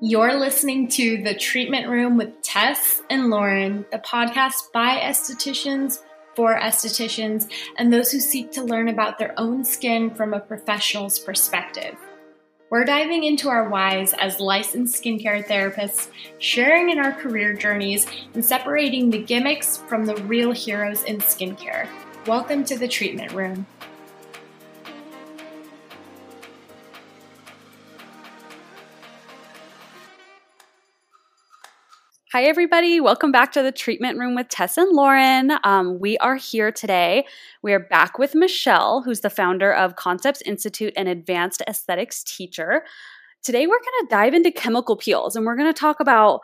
You're listening to The Treatment Room with Tess and Lauren, the podcast by estheticians for estheticians and those who seek to learn about their own skin from a professional's perspective. We're diving into our whys as licensed skincare therapists, sharing in our career journeys, and separating the gimmicks from the real heroes in skincare. Welcome to the treatment room. Hi, everybody. Welcome back to the treatment room with Tess and Lauren. Um, we are here today. We are back with Michelle, who's the founder of Concepts Institute and advanced aesthetics teacher. Today, we're going to dive into chemical peels and we're going to talk about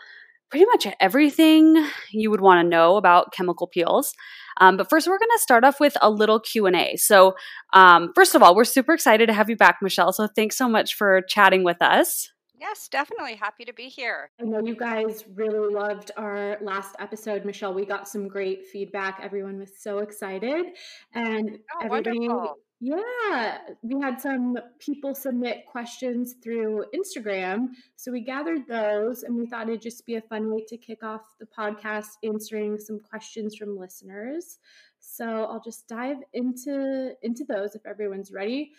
pretty much everything you would want to know about chemical peels. Um, but first, we're going to start off with a little Q and A. So, um, first of all, we're super excited to have you back, Michelle. So, thanks so much for chatting with us. Yes, definitely. Happy to be here. I know you guys really loved our last episode, Michelle. We got some great feedback. Everyone was so excited. And oh, everybody, wonderful. yeah, we had some people submit questions through Instagram. So we gathered those and we thought it'd just be a fun way to kick off the podcast answering some questions from listeners. So I'll just dive into into those if everyone's ready.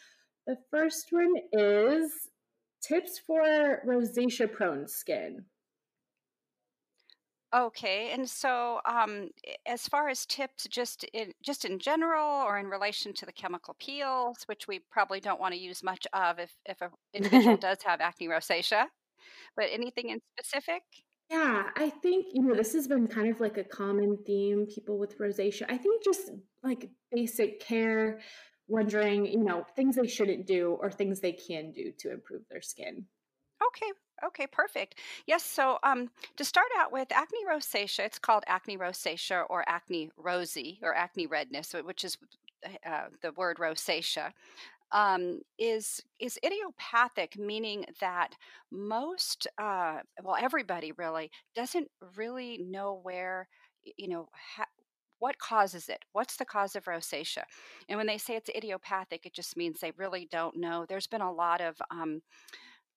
The first one is Tips for rosacea prone skin. Okay, and so um, as far as tips, just in just in general, or in relation to the chemical peels, which we probably don't want to use much of if if an individual does have acne rosacea, but anything in specific? Yeah, I think, you know, this has been kind of like a common theme, people with rosacea. I think just like basic care, wondering, you know, things they shouldn't do or things they can do to improve their skin. Okay. Okay, perfect. Yes, so um, to start out with acne rosacea, it's called acne rosacea or acne rosy or acne redness, which is uh, the word rosacea. Um, is is idiopathic, meaning that most, uh, well, everybody really doesn't really know where, you know, what causes it? What's the cause of rosacea? And when they say it's idiopathic, it just means they really don't know. There's been a lot of um,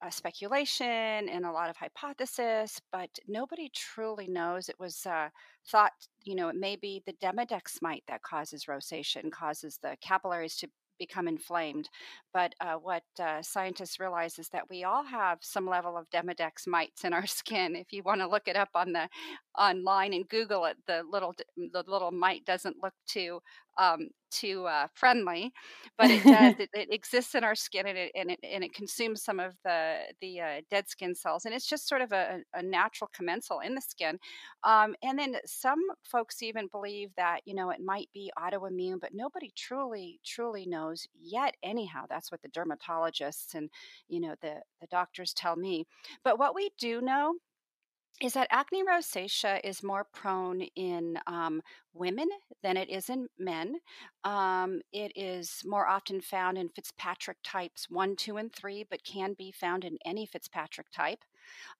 uh, speculation and a lot of hypothesis, but nobody truly knows. It was uh, thought, you know, it may be the Demodex mite that causes rosacea and causes the capillaries to become inflamed. But uh, what uh, scientists realize is that we all have some level of Demodex mites in our skin. If you want to look it up on the online and Google it, the little the little mite doesn't look too um, too uh, friendly, but it does. it, it, exists in our skin, and it, and it and it consumes some of the the uh, dead skin cells, and it's just sort of a, a natural commensal in the skin. Um, and then some folks even believe that you know it might be autoimmune, but nobody truly truly knows yet. Anyhow, that's what the dermatologists and you know the the doctors tell me. But what we do know is that acne rosacea is more prone in um, women than it is in men. Um, it is more often found in Fitzpatrick types 1, 2, and 3, but can be found in any Fitzpatrick type.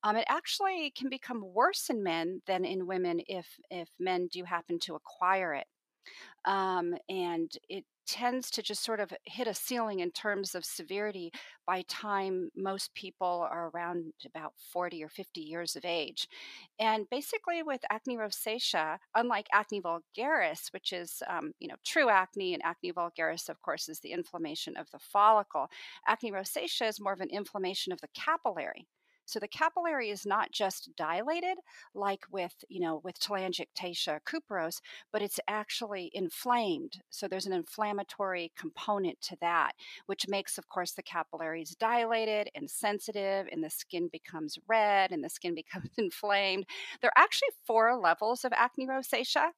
Um, it actually can become worse in men than in women if, if men do happen to acquire it. Um, and it tends to just sort of hit a ceiling in terms of severity by time most people are around about 40 or 50 years of age. And basically with acne rosacea, unlike acne vulgaris, which is, um, you know, true acne, and acne vulgaris, of course, is the inflammation of the follicle, acne rosacea is more of an inflammation of the capillary. So the capillary is not just dilated like with, you know, with telangiectasia couperose, but it's actually inflamed. So there's an inflammatory component to that, which makes, of course, the capillaries dilated and sensitive, and the skin becomes red and the skin becomes inflamed. There are actually four levels of acne rosacea.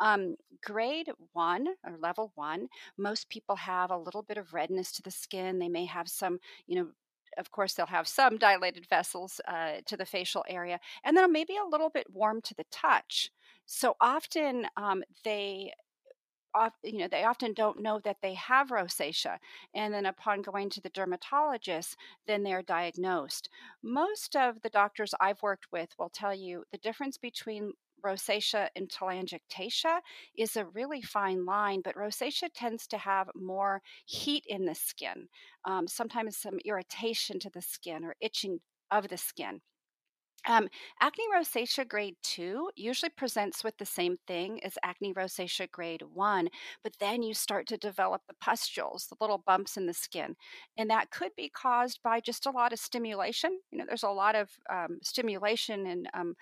Um, grade one or level one, most people have a little bit of redness to the skin. They may have some, you know, of course, they'll have some dilated vessels uh, to the facial area, and then maybe a little bit warm to the touch. So often um, they you know they often don't know that they have rosacea and then upon going to the dermatologist then they're diagnosed most of the doctors i've worked with will tell you the difference between rosacea and telangiectasia is a really fine line, but rosacea tends to have more heat in the skin, um, sometimes some irritation to the skin or itching of the skin. Um, acne rosacea grade 2 usually presents with the same thing as acne rosacea grade 1, but then you start to develop the pustules, the little bumps in the skin. And that could be caused by just a lot of stimulation. You know, there's a lot of um, stimulation and um,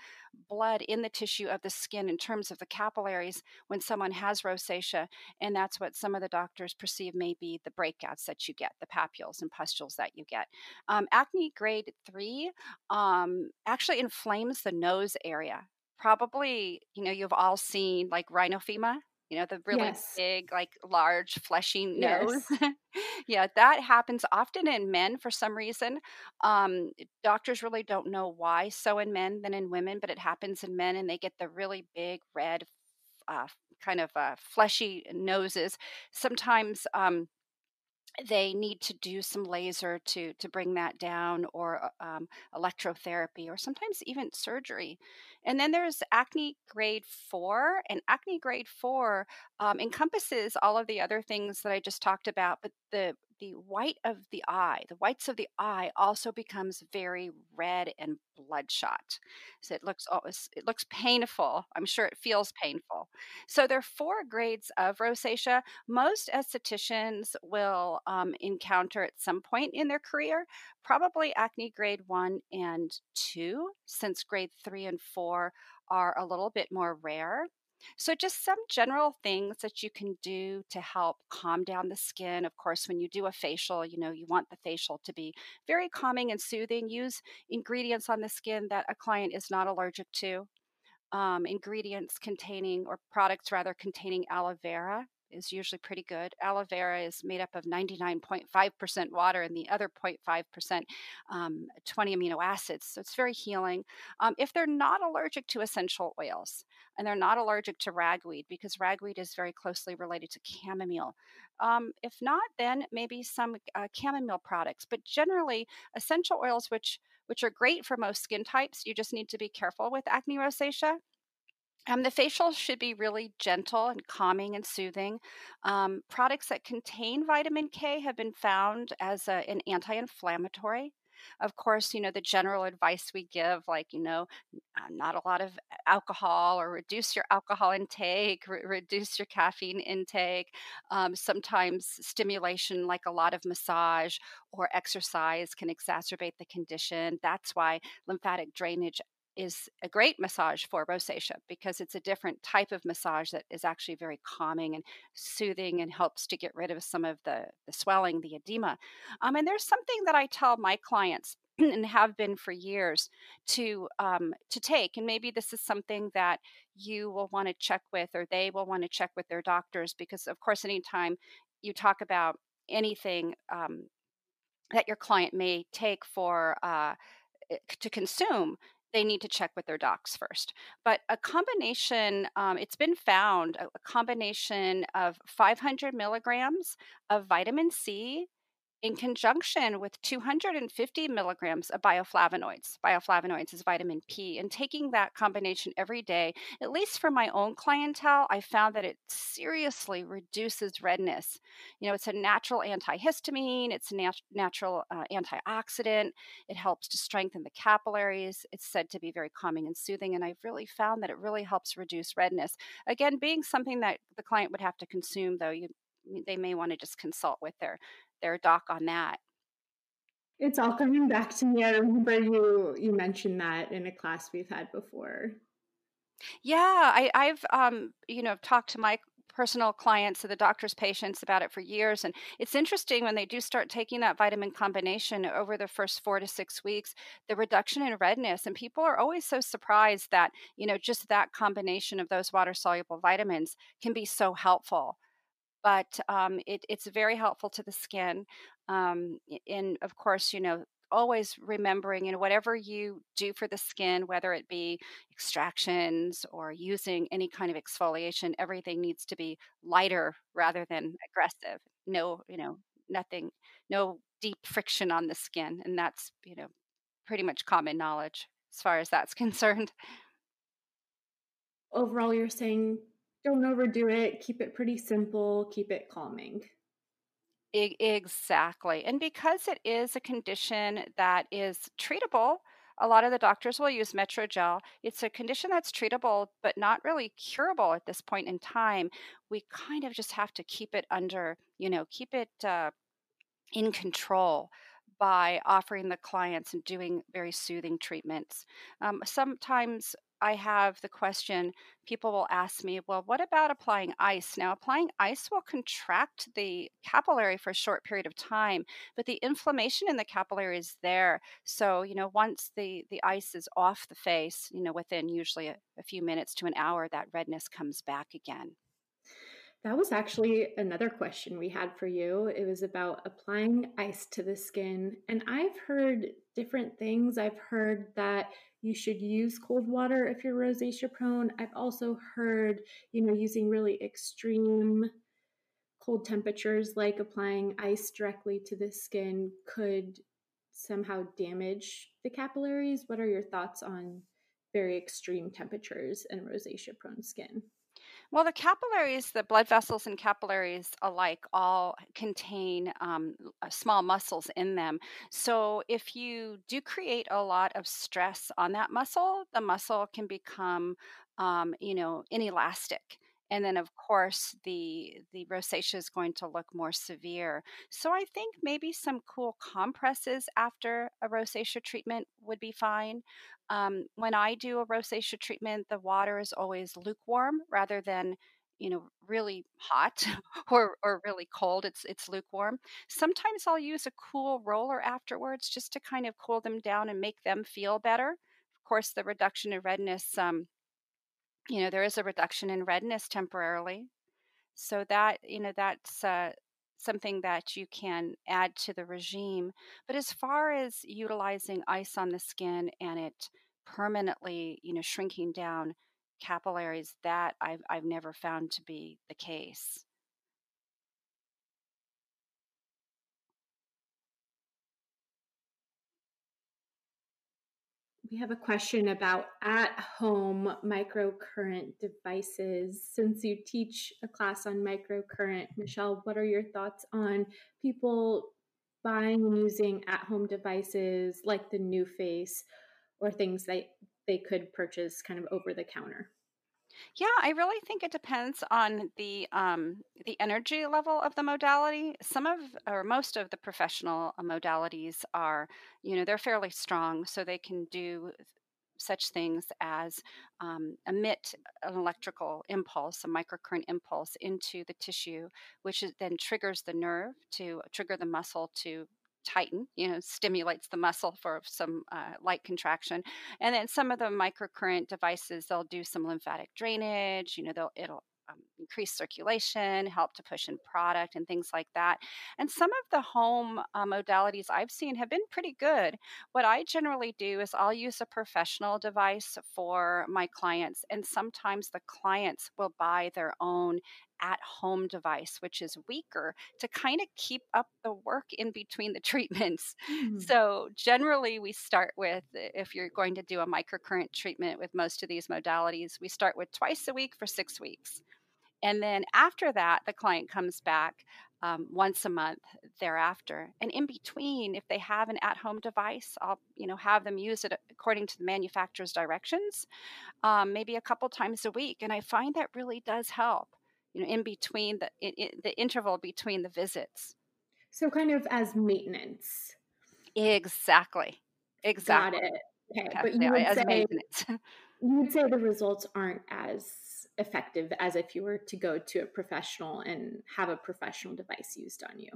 blood in the tissue of the skin in terms of the capillaries when someone has rosacea. And that's what some of the doctors perceive may be the breakouts that you get, the papules and pustules that you get. Um, acne grade 3 um, actually inflames the nose area. Probably, you know, you've all seen like rhinophyma you know the really yes. big like large fleshy nose yes. yeah that happens often in men for some reason um, doctors really don't know why so in men than in women but it happens in men and they get the really big red uh, kind of uh, fleshy noses sometimes um, they need to do some laser to to bring that down or uh, um, electrotherapy or sometimes even surgery. And then there's acne grade four and acne grade four um, encompasses all of the other things that i just talked about but the the white of the eye, the whites of the eye also becomes very red and bloodshot. So it looks always it looks painful. I'm sure it feels painful. So there are four grades of rosacea. Most estheticians will um, encounter at some point in their career, probably acne grade one and two, since grade three and four are a little bit more rare. So, just some general things that you can do to help calm down the skin. Of course, when you do a facial, you know, you want the facial to be very calming and soothing. Use ingredients on the skin that a client is not allergic to. Um, ingredients containing, or products rather, containing aloe vera is usually pretty good. Aloe vera is made up of 99.5% water and the other 0.5% um, 20 amino acids. So it's very healing. Um, if they're not allergic to essential oils and they're not allergic to ragweed, because ragweed is very closely related to chamomile. Um, if not, then maybe some uh, chamomile products. But generally, essential oils, which which are great for most skin types, you just need to be careful with acne rosacea um, the facial should be really gentle and calming and soothing. Um, products that contain vitamin K have been found as a, an anti inflammatory. Of course, you know, the general advice we give, like, you know, uh, not a lot of alcohol or reduce your alcohol intake, re- reduce your caffeine intake. Um, sometimes stimulation, like a lot of massage or exercise, can exacerbate the condition. That's why lymphatic drainage is a great massage for rosacea because it's a different type of massage that is actually very calming and soothing and helps to get rid of some of the, the swelling, the edema. Um, and there's something that I tell my clients and have been for years to um, to take and maybe this is something that you will want to check with or they will want to check with their doctors because of course anytime you talk about anything um, that your client may take for uh, eh, to consume they need to check with their docs first. But a combination, um, it's been found, a, a combination of 500 milligrams of vitamin C in conjunction with 250 milligrams of bioflavonoids. Bioflavonoids is vitamin P. And taking that combination every day, at least for my own clientele, I found that it seriously reduces redness. You know, it's a natural antihistamine, it's a nat- natural uh, antioxidant, it helps to strengthen the capillaries. It's said to be very calming and soothing. And I've really found that it really helps reduce redness. Again, being something that the client would have to consume, though, you they may want to just consult with their their doc on that. It's all coming back to me. I remember you you mentioned that in a class we've had before. Yeah, I, I've um, you know talked to my personal clients of the doctor's patients about it for years and it's interesting when they do start taking that vitamin combination over the first four to six weeks the reduction in redness and people are always so surprised that you know just that combination of those water soluble vitamins can be so helpful but um, it, it's very helpful to the skin. Um, and of course, you know, always remembering, you know, whatever you do for the skin, whether it be extractions or using any kind of exfoliation, everything needs to be lighter rather than aggressive. No, you know, nothing, no deep friction on the skin. And that's, you know, pretty much common knowledge as far as that's concerned. Overall, you're saying don't overdo it. Keep it pretty simple. Keep it calming. exactly. And because it is a condition that is treatable, a lot of the doctors will use Metrogel. It's a condition that's treatable, but not really curable at this point in time. We kind of just have to keep it under, you know, keep it uh, in control by offering the clients and doing very soothing treatments. Um, sometimes I have the question people will ask me, well, what about applying ice? Now, applying ice will contract the capillary for a short period of time, but the inflammation in the capillary is there. So, you know, once the, the ice is off the face, you know, within usually a, a few minutes to an hour, that redness comes back again. That was actually another question we had for you. It was about applying ice to the skin. And I've heard different things. I've heard that you should use cold water if you're rosacea prone. I've also heard, you know, using really extreme cold temperatures like applying ice directly to the skin could somehow damage the capillaries. What are your thoughts on very extreme temperatures and rosacea prone skin? Well, the capillaries, the blood vessels and capillaries alike, all contain um, uh, small muscles in them. So, if you do create a lot of stress on that muscle, the muscle can become, um, you know, inelastic. And then of course the the rosacea is going to look more severe. So i think maybe some cool compresses after a rosacea treatment would be fine um, when i do a rosacea treatment the water is always lukewarm rather than you know really hot or or really cold it's it's lukewarm. Sometimes i'll use a cool roller afterwards just to kind of cool them down and make them feel better. Of course the reduction in redness um, you know there is a reduction in redness temporarily. So that you know that's uh, something that you can add to the regime but as far as utilizing ice on the skin and it permanently you know shrinking down capillaries that i've, I've never found to be the case We have a question about at home microcurrent devices. Since you teach a class on microcurrent, Michelle, what are your thoughts on people buying and using at home devices like the NuFACE or things that they could purchase kind of over the counter? Yeah, I really think it depends on the um, the energy level of the modality. Some of or most of the professional uh, modalities are, you know, they're fairly strong, so they can do such things as um, emit an electrical impulse, a microcurrent impulse into the tissue, which then triggers the nerve to trigger the muscle to tighten, you know, stimulates the muscle for some uh, light contraction. And then some of the microcurrent devices, they'll do some lymphatic drainage, you know, they'll, it'll um, increase circulation, help to push in product, and things like that. And some of the home uh, modalities I've seen have been pretty good. What I generally do is I'll use a professional device for my clients, and sometimes the clients will buy their own at home device, which is weaker, to kind of keep up the work in between the treatments. Mm. So, generally, we start with if you're going to do a microcurrent treatment with most of these modalities, we start with twice a week for six weeks. And then after that, the client comes back um, once a month thereafter. And in between, if they have an at-home device, I'll you know have them use it according to the manufacturer's directions, um, maybe a couple times a week. And I find that really does help. You know, in between the in, in the interval between the visits. So kind of as maintenance. Exactly. Exactly. Got it. Okay, but you would, say, you would say the results aren't as effective as if you were to go to a professional and have a professional device used on you.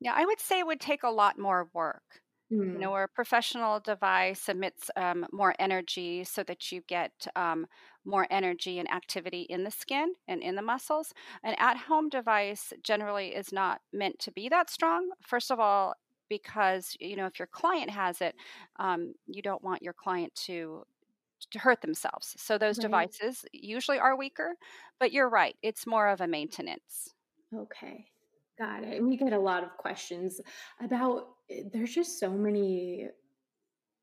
Yeah, I would say it would take a lot more work. Mm. You know, where a professional device emits um, more energy so that you get um, more energy and activity in the skin and in the muscles. An at home device generally is not meant to be that strong. First of all, because you know if your client has it um, you don't want your client to to hurt themselves. So those right. devices usually are weaker, but you're right, it's more of a maintenance. Okay. Got it. We get a lot of questions about there's just so many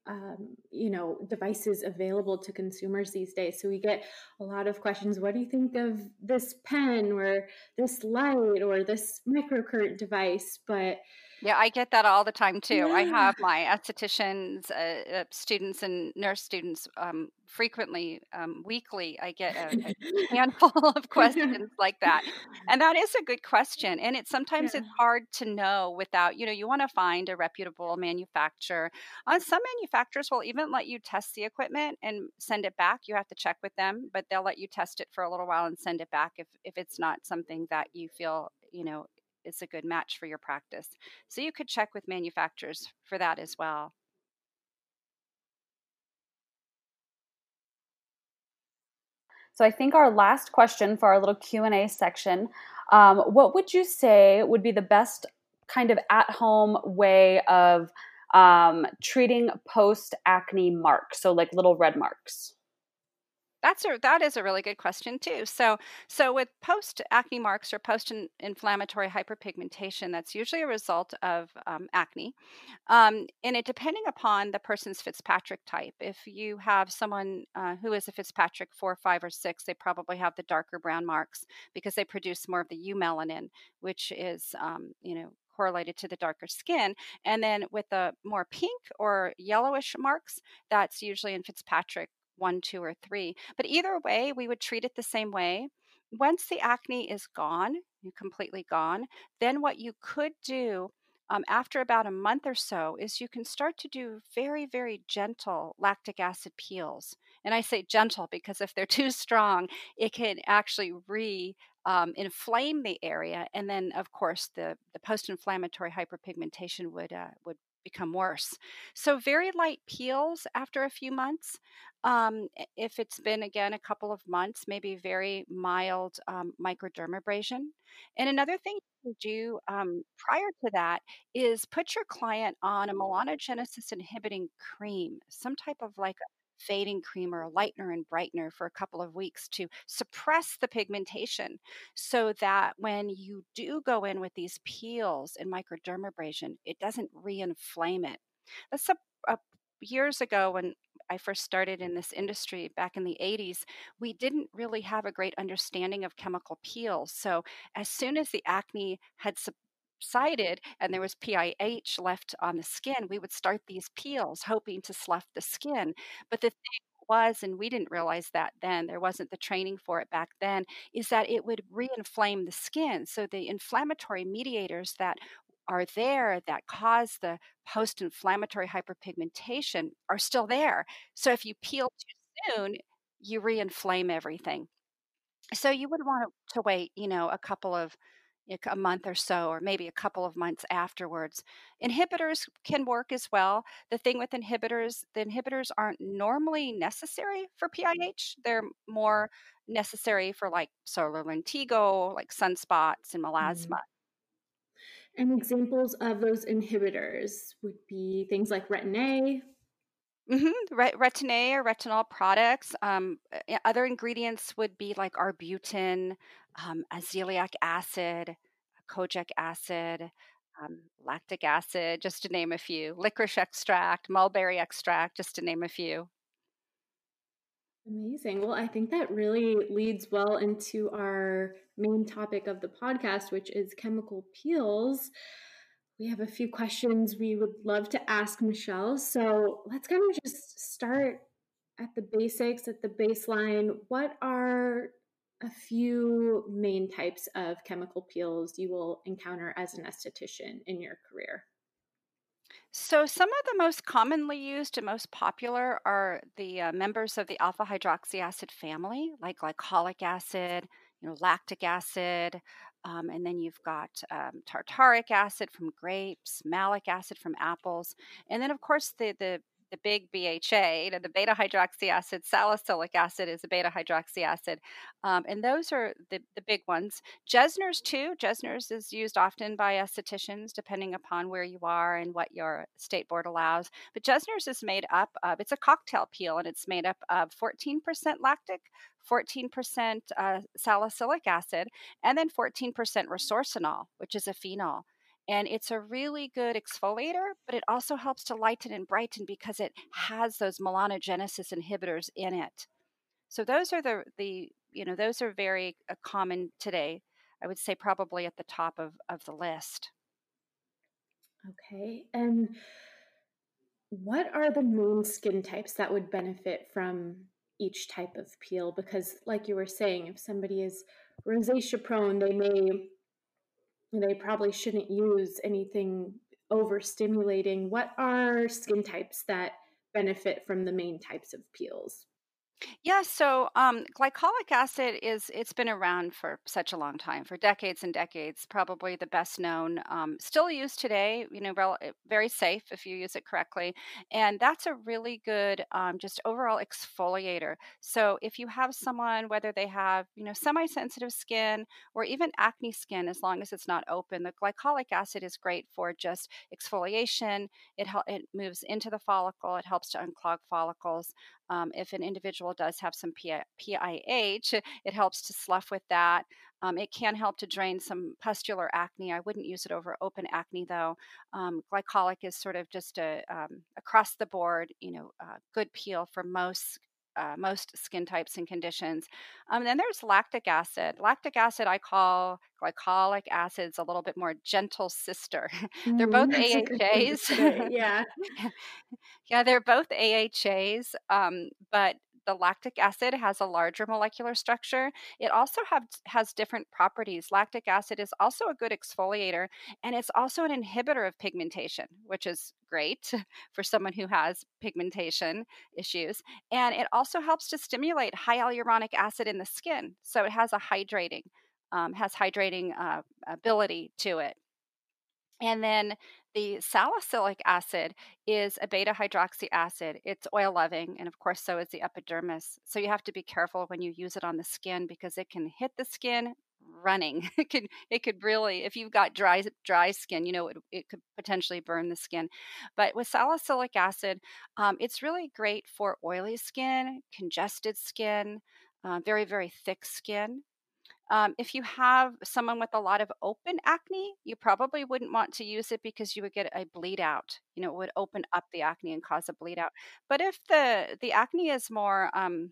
um, you know devices available to consumers these days so we get a lot of questions what do you think of this pen or this light or this microcurrent device? But yeah, I get that all the time too. I have my estheticians, uh, uh, students, and nurse students um, frequently, um, weekly. I get a, a handful of questions like that, and that is a good question. And it's sometimes yeah. it's hard to know without, you know, you want to find a reputable manufacturer. Uh, some manufacturers will even let you test the equipment and send it back. You have to check with them, but they'll let you test it for a little while and send it back if if it's not something that you feel you know is a good match for your practice. So you could check with manufacturers for that as well. So I think our last question for our little Q and A section: um, What would you say would be the best kind of at-home way of um, treating post acne marks? So like little red marks. That's a that is a really good question too. So so with post acne marks or post inflammatory hyperpigmentation, that's usually a result of um, acne, um, and it depending upon the person's Fitzpatrick type. If you have someone uh, who is a Fitzpatrick four, five, or six, they probably have the darker brown marks because they produce more of the eumelanin, which is um, you know correlated to the darker skin. And then with the more pink or yellowish marks, that's usually in Fitzpatrick one, two, or three. But either way, we would treat it the same way. Once the acne is gone, completely gone, then what you could do um, after about a month or so is you can start to do very, very gentle lactic acid peels. And I say gentle because if they're too strong, it can actually re um, inflame the area, and then of course the the post inflammatory hyperpigmentation would uh, would become worse. So, very light peels after a few months. Um, if it's been again a couple of months, maybe very mild um, microdermabrasion. And another thing you can do um, prior to that is put your client on a melanogenesis inhibiting cream, some type of like fading cream or a lightener and brightener for a couple of weeks to suppress the pigmentation so that when you do go in with these peels and microdermabrasion, it doesn't re-inflame it. That's a, a years ago when I first started in this industry back in the 80s, we didn't really have a great understanding of chemical peels. So, as soon as the acne had subsided and there was PIH left on the skin, we would start these peels hoping to slough the skin. But the thing was, and we didn't realize that then, there wasn't the training for it back then, is that it would re-inflame the skin. So the inflammatory mediators that are there that cause the post inflammatory hyperpigmentation are still there. So if you peel too soon, you re inflame everything. So you would want to wait, you know, a couple of a month or so, or maybe a couple of months afterwards. Inhibitors can work as well. The thing with inhibitors, the inhibitors aren't normally necessary for PIH. They're more necessary for like solar lentigo, like sunspots and melasma. Mm. And examples of those inhibitors would be things like retin A. Mm-hmm. retin A or retinol products. Um, other ingredients would be like arbutin, um, azelaic acid, kojic acid, um, lactic acid, just to name a few, licorice extract, mulberry extract, just to name a few. Amazing. Well, I think that really leads well into our main topic of the podcast, which is chemical peels. We have a few questions we would love to ask Michelle. So let's kind of just start at the basics, at the baseline. What are a few main types of chemical peels you will encounter as an esthetician in your career? So, some of the most commonly used and most popular are the uh, members of the alpha hydroxy acid family, like glycolic acid, you know, lactic acid, um, and then you've got um, tartaric acid from grapes, malic acid from apples, and then of course the the the big BHA, you know, the beta hydroxy acid, salicylic acid is a beta hydroxy acid. Um, and those are the, the big ones. Jessner's too. Jessner's is used often by estheticians, depending upon where you are and what your state board allows. But Jessner's is made up of, it's a cocktail peel and it's made up of 14% lactic, 14% uh, salicylic acid, and then 14% resorcinol, which is a phenol. And it's a really good exfoliator, but it also helps to lighten and brighten because it has those melanogenesis inhibitors in it. So those are the the you know those are very uh, common today. I would say probably at the top of of the list. Okay, and what are the main skin types that would benefit from each type of peel? Because, like you were saying, if somebody is rosacea prone, they may they probably shouldn't use anything overstimulating. What are skin types that benefit from the main types of peels? Yeah, so um, glycolic acid is it's been around for such a long time, for decades and decades. Probably the best known, um, still used today. You know, rel- eh, very safe if you use it correctly, and that's a really good um, just overall exfoliator. So if you have someone, whether they have you know semi-sensitive skin or even acne skin, as long as it's not open, the glycolic acid is great for just exfoliation. It hel- it moves into the follicle. It helps to unclog follicles. Um, if an individual does have some PIH, it helps to slough with that. Um, it can help to drain some pustular acne. I wouldn't use it over open acne though. Um, glycolic is sort of just a um, across the board, you know, uh, good peel for most uh, most skin types and conditions. Um, then there's lactic acid. Lactic acid I call glycolic acid's a little bit more gentle sister. they're both mm, AHAs. yeah. yeah, they're both AHAs, um, but the lactic acid has a larger molecular structure. It also have, has different properties. Lactic acid is also a good exfoliator, and it's also an inhibitor of pigmentation, which is great for someone who has pigmentation issues. And it also helps to stimulate hyaluronic acid in the skin. So it has a hydrating, um, has hydrating uh, ability to it. And then the salicylic acid is a beta hydroxy acid. It's oil loving, and of course, so is the epidermis. So you have to be careful when you use it on the skin because it can hit the skin running. it could it could really, if you've got dry dry skin, you know, it, it could potentially burn the skin. But with salicylic acid, um, it's really great for oily skin, congested skin, uh, very very thick skin. Um, if you have someone with a lot of open acne, you probably wouldn't want to use it because you would get a bleed out. You know, it would open up the acne and cause a bleed out. But if the the acne is more um,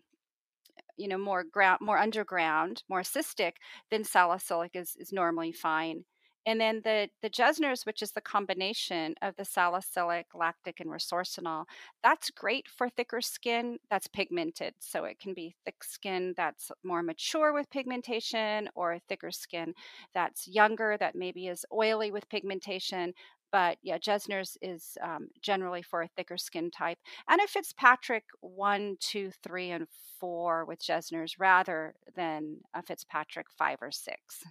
you know more ground more underground more cystic then salicylic is, is normally fine and then the, the Jessner's, which is the combination of the salicylic, lactic, and resorcinol, that's great for thicker skin that's pigmented. So it can be thick skin that's more mature with pigmentation or thicker skin that's younger, that maybe is oily with pigmentation. But yeah, Jessner's is um, generally for a thicker skin type. And a Fitzpatrick 1, 2, 3, and 4 with Jessner's rather than a Fitzpatrick 5 or 6.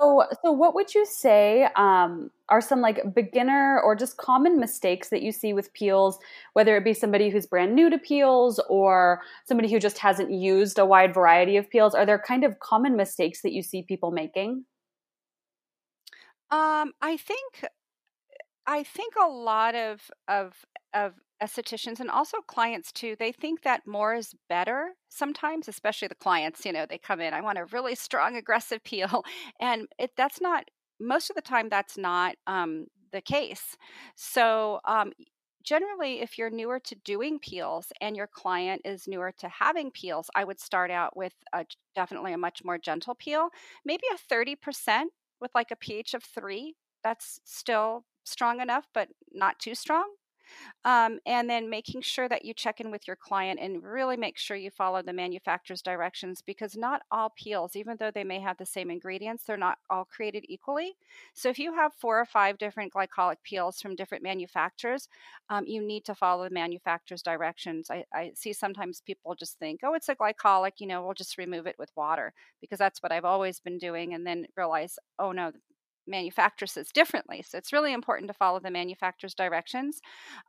So, so what would you say um, are some like beginner or just common mistakes that you see with peels, whether it be somebody who's brand new to peels or somebody who just hasn't used a wide variety of peels? Are there kind of common mistakes that you see people making? Um, I think I think a lot of of of estheticians and also clients too they think that more is better sometimes especially the clients you know they come in i want a really strong aggressive peel and it that's not most of the time that's not um, the case. So um, generally if you're newer to doing peels and your client is newer to having peels i would start out with a, definitely a much more gentle peel maybe a 30% with like a ph of 3 that's still strong enough but not too strong um, and then making sure that you check in with your client and really make sure you follow the manufacturer's directions because not all peels, even though they may have the same ingredients, they're not all created equally. So if you have four or five different glycolic peels from different manufacturers, um, you need to follow the manufacturer's directions. I, I see sometimes people just think, oh, it's a glycolic, you know, we'll just remove it with water because that's what I've always been doing, and then realize, oh no, manufacturer says differently. So it's really important to follow the manufacturer's directions.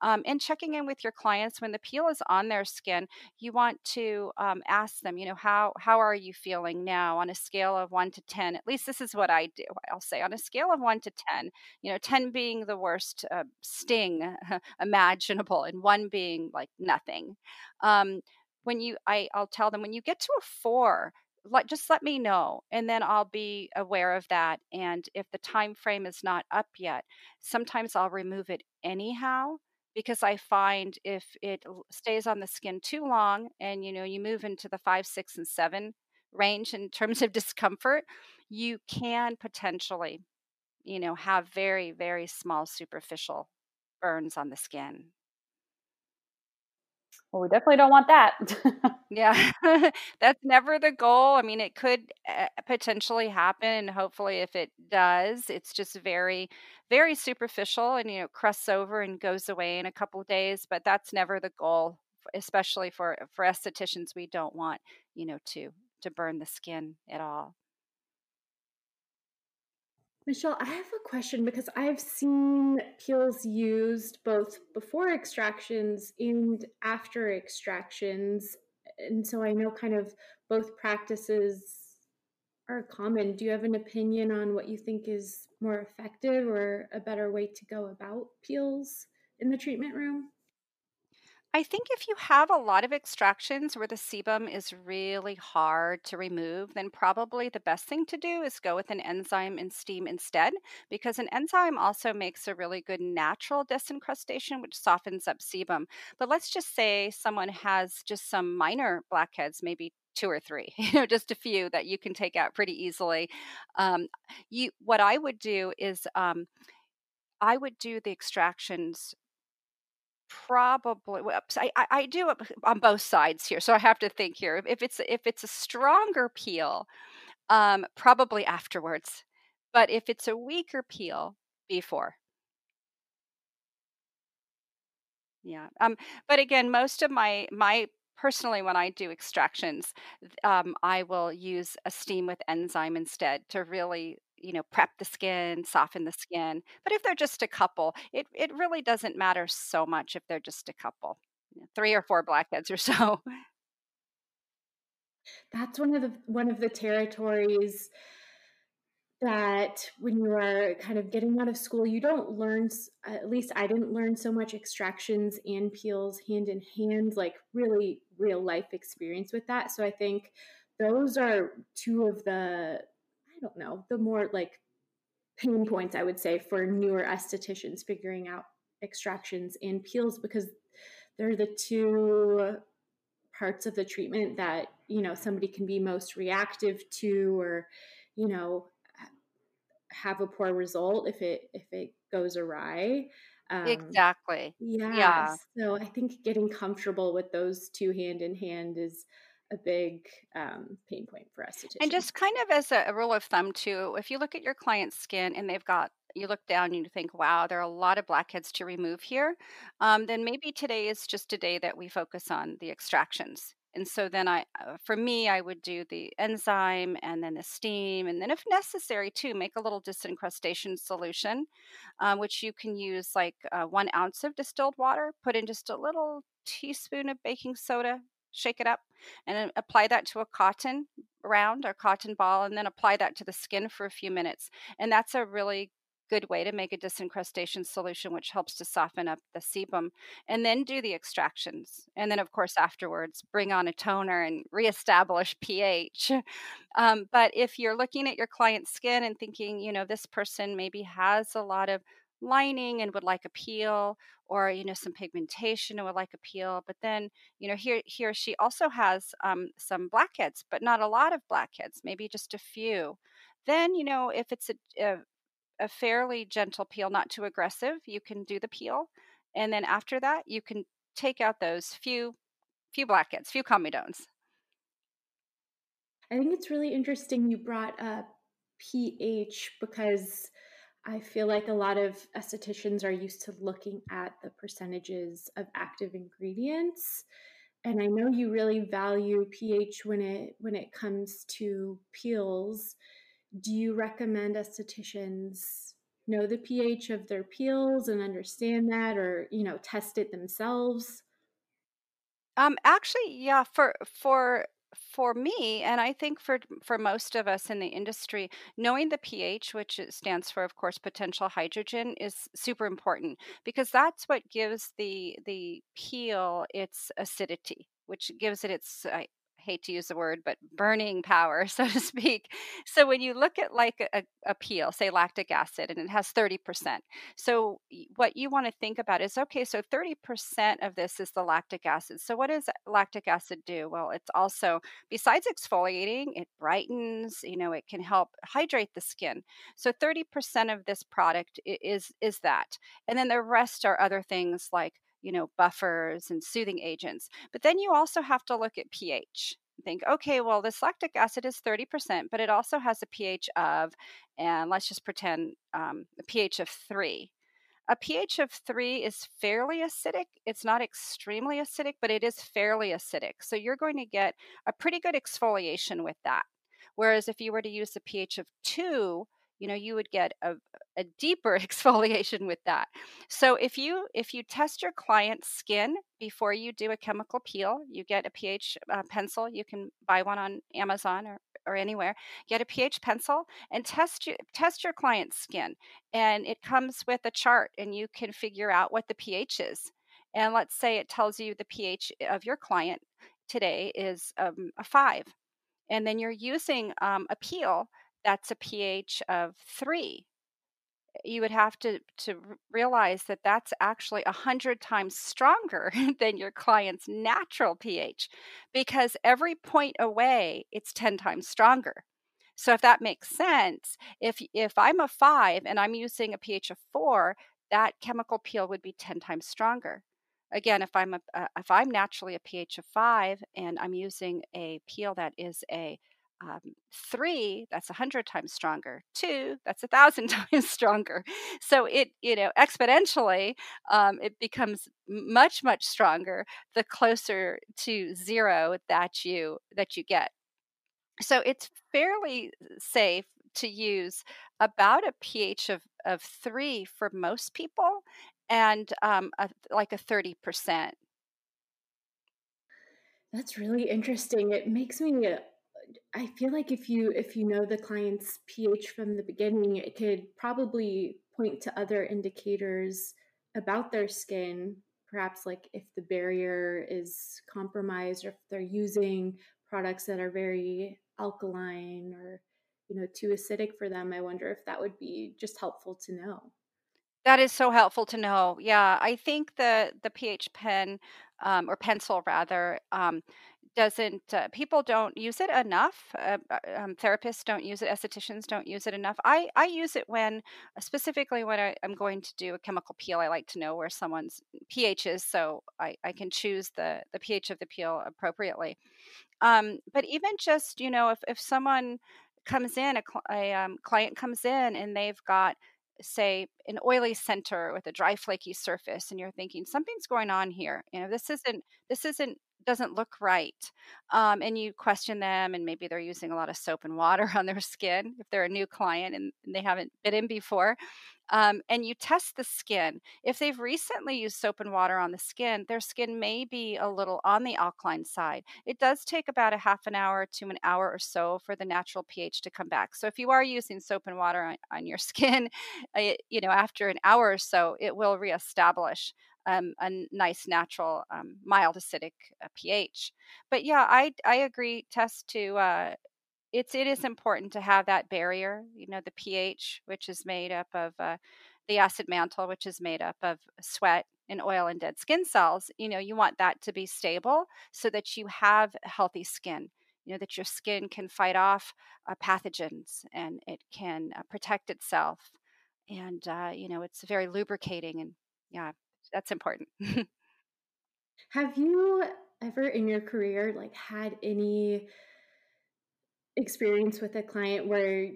Um, and checking in with your clients when the peel is on their skin, you want to um, ask them, you know, how how are you feeling now on a scale of one to ten? At least this is what I do. I'll say on a scale of one to ten, you know, ten being the worst uh, sting imaginable, and one being like nothing. Um, when you, I, I'll tell them when you get to a four just let me know and then I'll be aware of that and if the time frame is not up yet sometimes I'll remove it anyhow because I find if it stays on the skin too long and you know you move into the 5 6 and 7 range in terms of discomfort you can potentially you know have very very small superficial burns on the skin well, we definitely don't want that. yeah, that's never the goal. I mean, it could uh, potentially happen, and hopefully, if it does, it's just very, very superficial and, you know, crusts over and goes away in a couple days. But that's never the goal, especially for, for estheticians. We don't want, you know, to to burn the skin at all. Michelle, I have a question because I've seen peels used both before extractions and after extractions. And so I know kind of both practices are common. Do you have an opinion on what you think is more effective or a better way to go about peels in the treatment room? I think if you have a lot of extractions where the sebum is really hard to remove, then probably the best thing to do is go with an enzyme and steam instead, because an enzyme also makes a really good natural disincrustation, which softens up sebum. But let's just say someone has just some minor blackheads, maybe two or three you know just a few that you can take out pretty easily um, you what i would do is um, i would do the extractions probably I, I do on both sides here so i have to think here. If it's if it's a stronger peel um probably afterwards but if it's a weaker peel before. Yeah um but again most of my my personally when i do extractions um, i will use a steam with enzyme instead to really you know, prep the skin, soften the skin. But if they're just a couple, it, it really doesn't matter so much if they're just a couple, three or four blackheads or so. That's one of the one of the territories that when you are kind of getting out of school, you don't learn. At least I didn't learn so much extractions and peels hand in hand, like really real life experience with that. So I think those are two of the I don't know, the more like pain points I would say for newer estheticians figuring out extractions and peels because they're the two parts of the treatment that you know somebody can be most reactive to or you know have a poor result if it if it goes awry. Um, exactly. Yeah, yeah so i think getting comfortable with those two hand in hand is a big um, pain point for us to do. And just kind of as a, a, rule of thumb too, if you look at your client's skin and they've got you look down and you think, wow, there are a lot of blackheads to remove here, um, then maybe today is just a day that we focus on the extractions. And so then I, uh, for me, I would do the enzyme and then the steam, and then if necessary, too, make a little disincrustation solution, um, which you can use like uh, one ounce of distilled water, put in just a little teaspoon of baking soda, shake it up, and apply that to a cotton round or cotton ball, and then apply that to the skin for a few minutes. And that's a really good way to make a disincrustation solution, which helps to soften up the sebum, and then do the extractions. And then, of course, afterwards, bring on a toner and reestablish pH. Um, but if you're looking at your client's skin and thinking, you know, this person maybe has a lot of lining and would like a peel or you know some pigmentation and would like a peel but then you know here here she also has um, some blackheads but not a lot of blackheads maybe just a few. Then you know if it's a, a, a fairly gentle peel not too aggressive you can do the peel and then after that you can take out those few few blackheads few comedones i think it's really interesting you brought up ph because I feel like a lot of estheticians are used to looking at the percentages of active ingredients. And I know you really value pH when it when it comes to peels. Do you recommend estheticians know the pH of their peels and understand that or, you know, test it themselves? Um actually, yeah, for for for me, and I think for for most of us in the industry, knowing the pH, which stands for, of course, potential hydrogen, is super important because that's what gives the the peel its acidity, which gives it its I hate to use the word, but burning power, so to speak. So when you look at like a, a peel, say lactic acid, and it has 30%. So what you want to think about is okay, so 30% of this is the lactic acid. So what does lactic acid do? Well, it's also, besides exfoliating, it brightens, you know, it can help hydrate the skin. So 30% of this product is is that. And then the rest are other things like you know, buffers and soothing agents. But then you also have to look at pH. Think, okay, well, this lactic acid is 30%, but it also has a pH of, and let's just pretend um, a pH of three. A pH of three is fairly acidic. It's not extremely acidic, but it is fairly acidic. So you're going to get a pretty good exfoliation with that. Whereas if you were to use a pH of two, you know you would get a, a deeper exfoliation with that. So if you if you test your client's skin before you do a chemical peel you get a ph uh, pencil you can buy one on amazon or, or anywhere get a ph pencil and test your test your client's skin and it comes with a chart and you can figure out what the ph is. And let's say it tells you the ph of your client today is um, a five and then you're using um, a peel that's a pH of three. You would have to, to realize that that's actually 100 times stronger than your client's natural pH because every point away, it's 10 times stronger. So if that makes sense, if if I'm a 5 and I'm using a pH of 4, that chemical peel would be 10 times stronger. Again, if I'm a, uh, if I'm naturally a pH of 5 and I'm using a peel that is a um, three that's a hundred times stronger two that's a thousand times stronger. So it you know exponentially um, it becomes much much stronger the closer to zero that you that you get. So it's fairly safe to use about a ph of, of three for most people and um, a, like a 30% that's really interesting. It makes me I feel like if you if you know the client's pH from the beginning, it could probably point to other indicators about their skin, perhaps like if the barrier is compromised or if they're using products that are very alkaline or you know too acidic for them. I wonder if that would be just helpful to know. That is so helpful to know. Yeah, I think the the pH pen um, or pencil rather um, doesn't uh, people don't use it enough uh, uh, um, therapists don't use it estheticians don't use it enough. I i use it when specifically when I, am going to do a chemical peel i like to know where someone's ph is so i i can choose the the ph of the peel appropriately. Um, but even just you know if if someone comes in a, a um, client comes in and they've got say an oily center with a dry flaky surface and you're thinking something's going on here. You know this isn't this isn't doesn't look right um, and you question them and maybe they're using a lot of soap and water on their skin if they're a new client and, they haven't been in before um, and you test the skin. If they've recently used soap and water on the skin their skin may be a little on the alkaline side. It does take about a half an hour to an hour or so for the natural ph to come back. So if you are using soap and water on, on your skin uh, you know after an hour or so it will reestablish um, a nice natural um, mild acidic uh, pH. But yeah, I I agree. Test to uh, it's it is important to have that barrier. You know, the pH, which is made up of uh, the acid mantle, which is made up of sweat and oil and dead skin cells. You know, you want that to be stable so that you have healthy skin. You know that your skin can fight off uh, pathogens and it can uh, protect itself, and uh, you know it's very lubricating and yeah that's important. Have you ever in your career like had any experience with a client where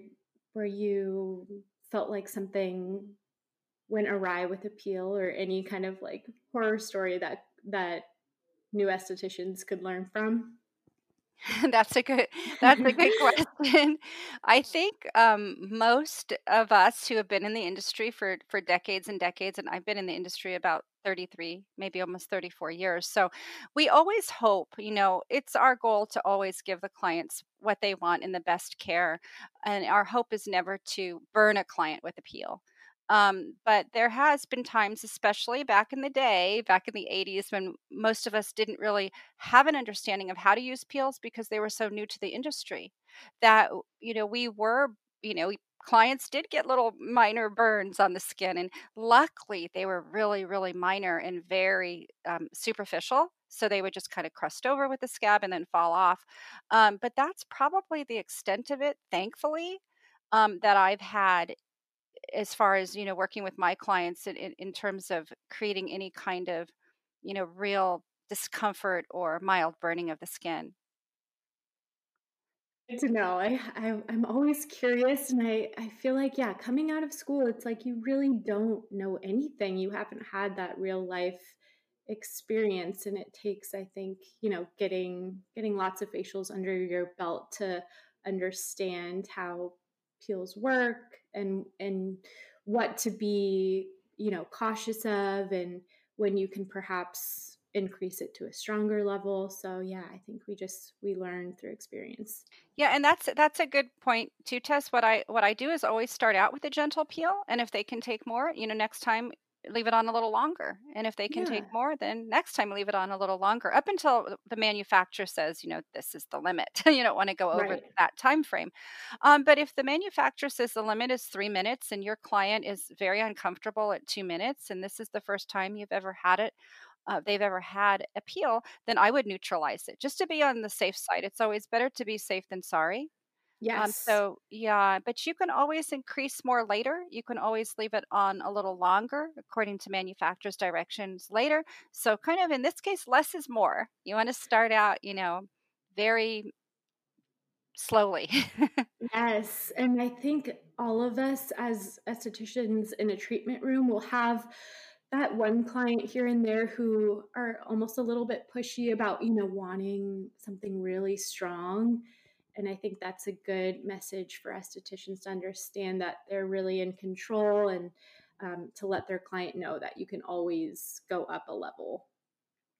where you felt like something went awry with a peel or any kind of like horror story that that new estheticians could learn from? that's a good that's a good question. I think um, most of us who have been in the industry for for decades and decades, and I've been in the industry about 33, maybe almost 34 years. So we always hope, you know, it's our goal to always give the clients what they want in the best care. And our hope is never to burn a client with a peel. Um, but there has been times, especially back in the day, back in the 80s, when most of us didn't really have an understanding of how to use peels because they were so new to the industry, that you know we were you know clients did get little minor burns on the skin and luckily they were really really minor and very um, superficial so they would just kind of crust over with the scab and then fall off. Um, but that's probably the extent of it thankfully um, that i've had as far as you know working with my clients in, in, in terms of creating any kind of you know real discomfort or mild burning of the skin Good to know. I, I I'm always curious, and I I feel like yeah, coming out of school, it's like you really don't know anything. You haven't had that real life experience, and it takes, I think, you know, getting getting lots of facials under your belt to understand how peels work and and what to be, you know, cautious of, and when you can perhaps increase it to a stronger level. So yeah, I think we just we learn through experience. Yeah, and that's that's a good point to test What I what I do is always start out with a gentle peel, and if they can take more, you know, next time leave it on a little longer. And if they can yeah. take more, then next time leave it on a little longer up until the manufacturer says, you know, this is the limit. you don't want to go over right. that time frame. Um, but if the manufacturer says the limit is three minutes and your client is very uncomfortable at two minutes, and this is the first time you've ever had it uh, they've ever had appeal, then I would neutralize it just to be on the safe side. It's always better to be safe than sorry. Um, yes. Um, so yeah, but you can always increase more later. You can always leave it on a little longer according to manufacturer's directions later. So kind of in this case, less is more. You want to start out, you know, very slowly. yes. And I think all of us as estheticians in a treatment room will have that one client here and there who are almost a little bit pushy about you know wanting something really strong and i think that's a good message for estheticians to understand that they're really in control and um, to let their client know that you can always go up a level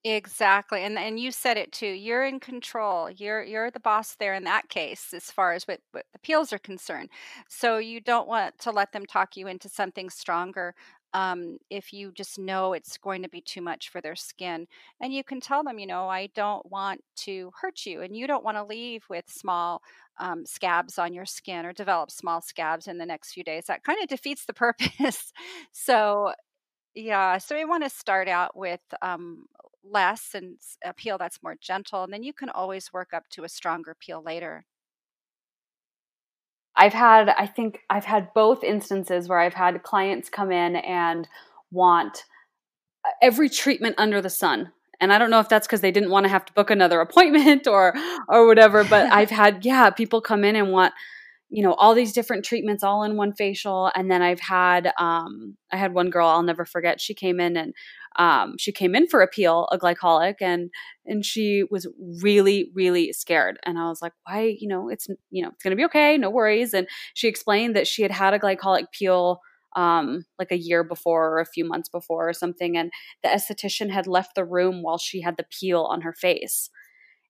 Exactly. And and you said it too. You're in control. You're you're the boss there in that case as far as what, what the peels are concerned. So you don't want to let them talk you into something stronger um, if you just know it's going to be too much for their skin. And you can tell them, you know, I don't want to hurt you, and you don't want to leave with small um, scabs on your skin or develop small scabs in the next few days. That kind of defeats the purpose. so, yeah, so we want to start out with um, less and a peel that's more gentle, and then you can always work up to a stronger peel later. I've had, I think I've had both instances where I've had clients come in and want uh, every treatment under the sun. And I don't know if that's because they didn't want to have to book another appointment or or whatever, but I've had yeah, people come in and want you know all these different treatments all in one facial and then i've had um i had one girl i'll never forget she came in and um she came in for a peel a glycolic and and she was really really scared and i was like why you know it's you know it's gonna be okay no worries and she explained that she had had a glycolic peel um, like a year before or a few months before or something. And the esthetician had left the room while she had the peel on her face.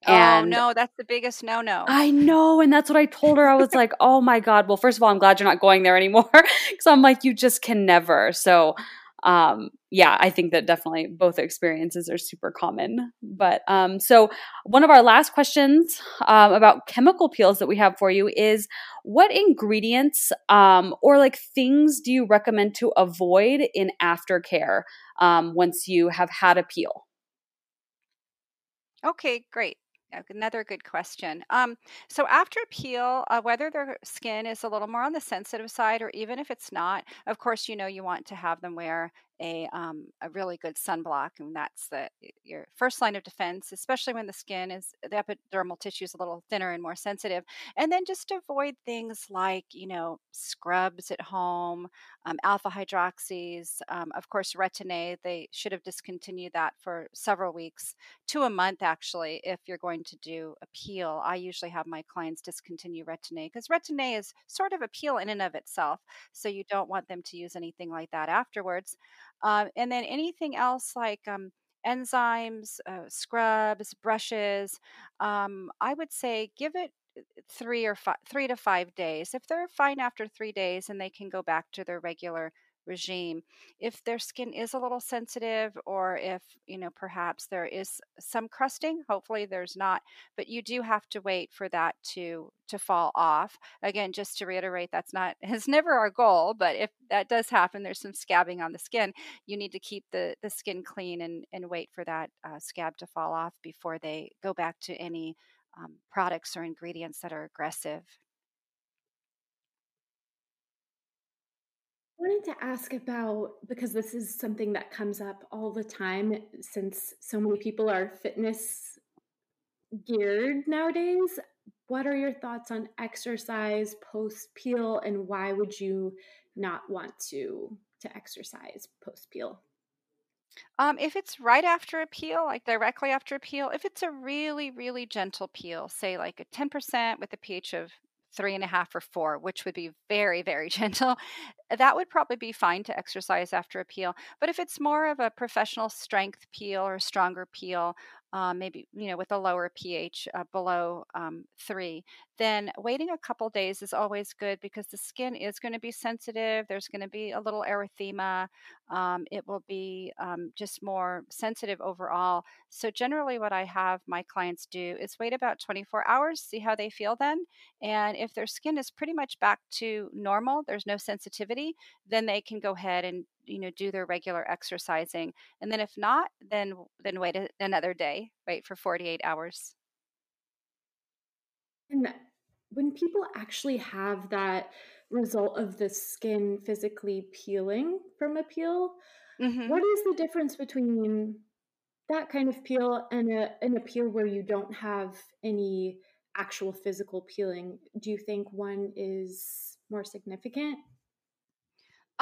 Oh, and oh no, that's the biggest no no. I know. And that's what I told her. I was like, oh my God. Well, first of all, I'm glad you're not going there anymore. Cause I'm like, you just can never. So um yeah i think that definitely both experiences are super common but um so one of our last questions um, about chemical peels that we have for you is what ingredients um or like things do you recommend to avoid in aftercare um once you have had a peel? Okay great Another good question. Um, so after peel, uh, whether their skin is a little more on the sensitive side, or even if it's not, of course, you know you want to have them wear a um, a really good sunblock, and that's the your first line of defense, especially when the skin is the epidermal tissue is a little thinner and more sensitive. And then just avoid things like you know scrubs at home, um, alpha hydroxys, um, of course retin-A. They should have discontinued that for several weeks to a month actually. If you're going to do a peel, I usually have my clients discontinue retin-A because retin-A is sort of a peel in and of itself, so you don't want them to use anything like that afterwards. Um, and then anything else like um, enzymes, uh, scrubs, brushes, um, I would say give it uh, three or five, three to five days. If they're fine after three days and they can go back to their regular regime. If their skin is a little sensitive, or if, you know, perhaps there is some crusting, hopefully there's not, but you do have to wait for that to to fall off. Again, just to reiterate, that's not is never our goal, but if that does happen, there's some scabbing on the skin. You need to keep the the skin clean and and wait for that uh, scab to fall off before they go back to any um, products or ingredients that are aggressive. Wanted to ask about because this is something that comes up all the time since so many people are fitness geared nowadays. What are your thoughts on exercise post peel and why would you not want to to exercise post peel? Um, if it's right after a peel, like directly after a peel, if it's a really, really gentle peel, say like a 10% with a pH of three and a half or four, which would be very, very gentle, that would probably be fine to exercise after a peel. But if it's more of a professional strength peel or stronger peel, um, maybe you know with a lower pH uh, below um, three, then waiting a couple days is always good because the skin is going to be sensitive. There's going to be a little erythema. Um, it will be um, just more sensitive overall. So generally, what I have my clients do is wait about 24 hours, see how they feel then, and if their skin is pretty much back to normal, there's no sensitivity, then they can go ahead and you know do their regular exercising and then if not then then wait another day wait for 48 hours and when people actually have that result of the skin physically peeling from a peel. Mm-hmm. what is the difference between that kind of peel and a, an appeal where you don't have any actual physical peeling? Do you think one is more significant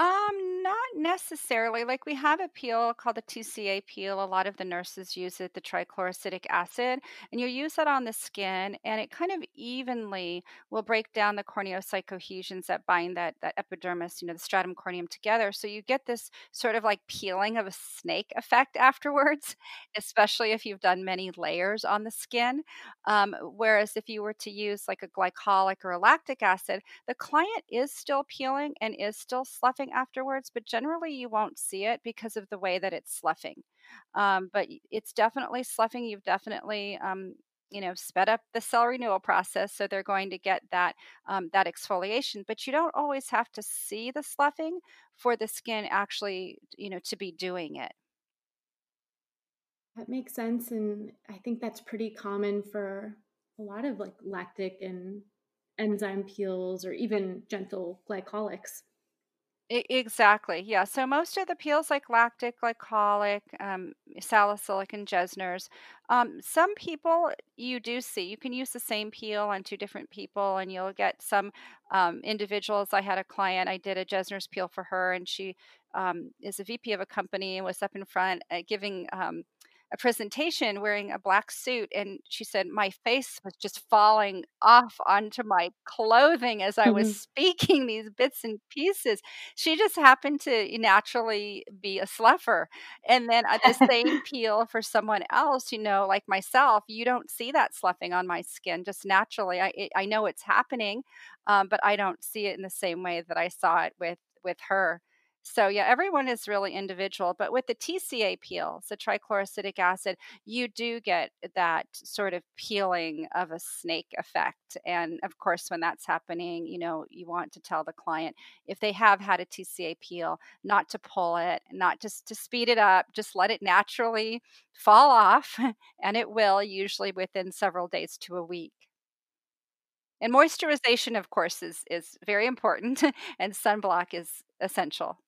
um, not necessarily. Like we have a peel called the TCA peel. A lot of the nurses use it, the trichloroacetic acid, and you use that on the skin, and it kind of evenly will break down the corneocyte cohesions that bind that that epidermis, you know, the stratum corneum together. So you get this sort of like peeling of a snake effect afterwards, especially if you've done many layers on the skin. Um, whereas if you were to use like a glycolic or a lactic acid, the client is still peeling and is still sloughing afterwards, but generally you won't see it because of the way that it's sloughing. Um, but it's definitely sloughing. You've definitely um, you know sped up the cell renewal process so they're going to get that um, that exfoliation but you don't always have to see the sloughing for the skin actually you know to be doing it that makes sense and i think that's pretty common for a lot of like lactic and enzyme peels or even gentle glycolics exactly. Yeah. So most of the peels like lactic, glycolic, um, salicylic, and Jessner's. Um, some people you do see you can use the same peel on two different people, and you'll get some um, individuals. I had a client. I did a Jessner's peel for her, and she um, is a VP of a company and was up in front uh, giving um, a presentation wearing a black suit and she said my face was just falling off onto my clothing as I was mm-hmm. speaking these bits and pieces. She just happened to naturally be a slougher. And then uh, the same peel for someone else, you know, like myself, you don't see that sloughing on my skin just naturally. I it, I know it's happening, um, but I don't see it in the same way that I saw it with with her. So yeah, everyone is really individual, but with the TCA peels, the trichloroacetic acid, you do get that sort of peeling of a snake effect. And of course, when that's happening, you know, you want to tell the client if they have had a TCA peel, not to pull it, not just to speed it up, just let it naturally fall off, and it will usually within several days to a week. And moisturization, of course, is is very important, and sunblock is essential.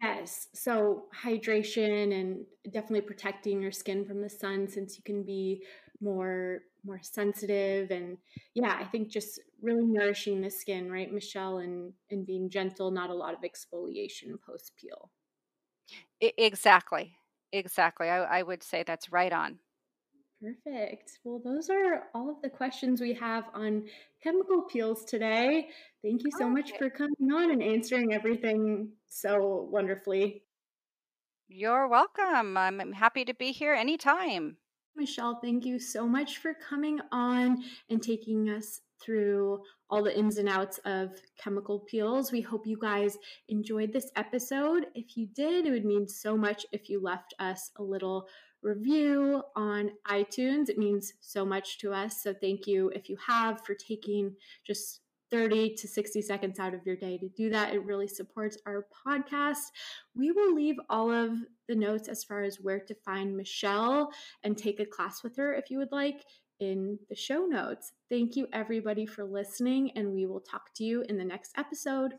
Yes. So hydration and definitely protecting your skin from the sun since you can be more more sensitive and yeah, I think just really nourishing the skin, right, Michelle, and and being gentle, not a lot of exfoliation post peel. Exactly. Exactly. I, I would say that's right on. Perfect. Well, those are all of the questions we have on chemical peels today. Thank you so okay. much for coming on and answering everything so wonderfully. You're welcome. I'm happy to be here anytime. Michelle, thank you so much for coming on and taking us through all the ins and outs of chemical peels. We hope you guys enjoyed this episode. If you did, it would mean so much if you left us a little review on iTunes. It means so much to us. So thank you if you have for taking just 30 to 60 seconds out of your day to do that. It really supports our podcast. We will leave all of the notes as far as where to find Michelle and take a class with her if you would like in the show notes. Thank you, everybody, for listening, and we will talk to you in the next episode.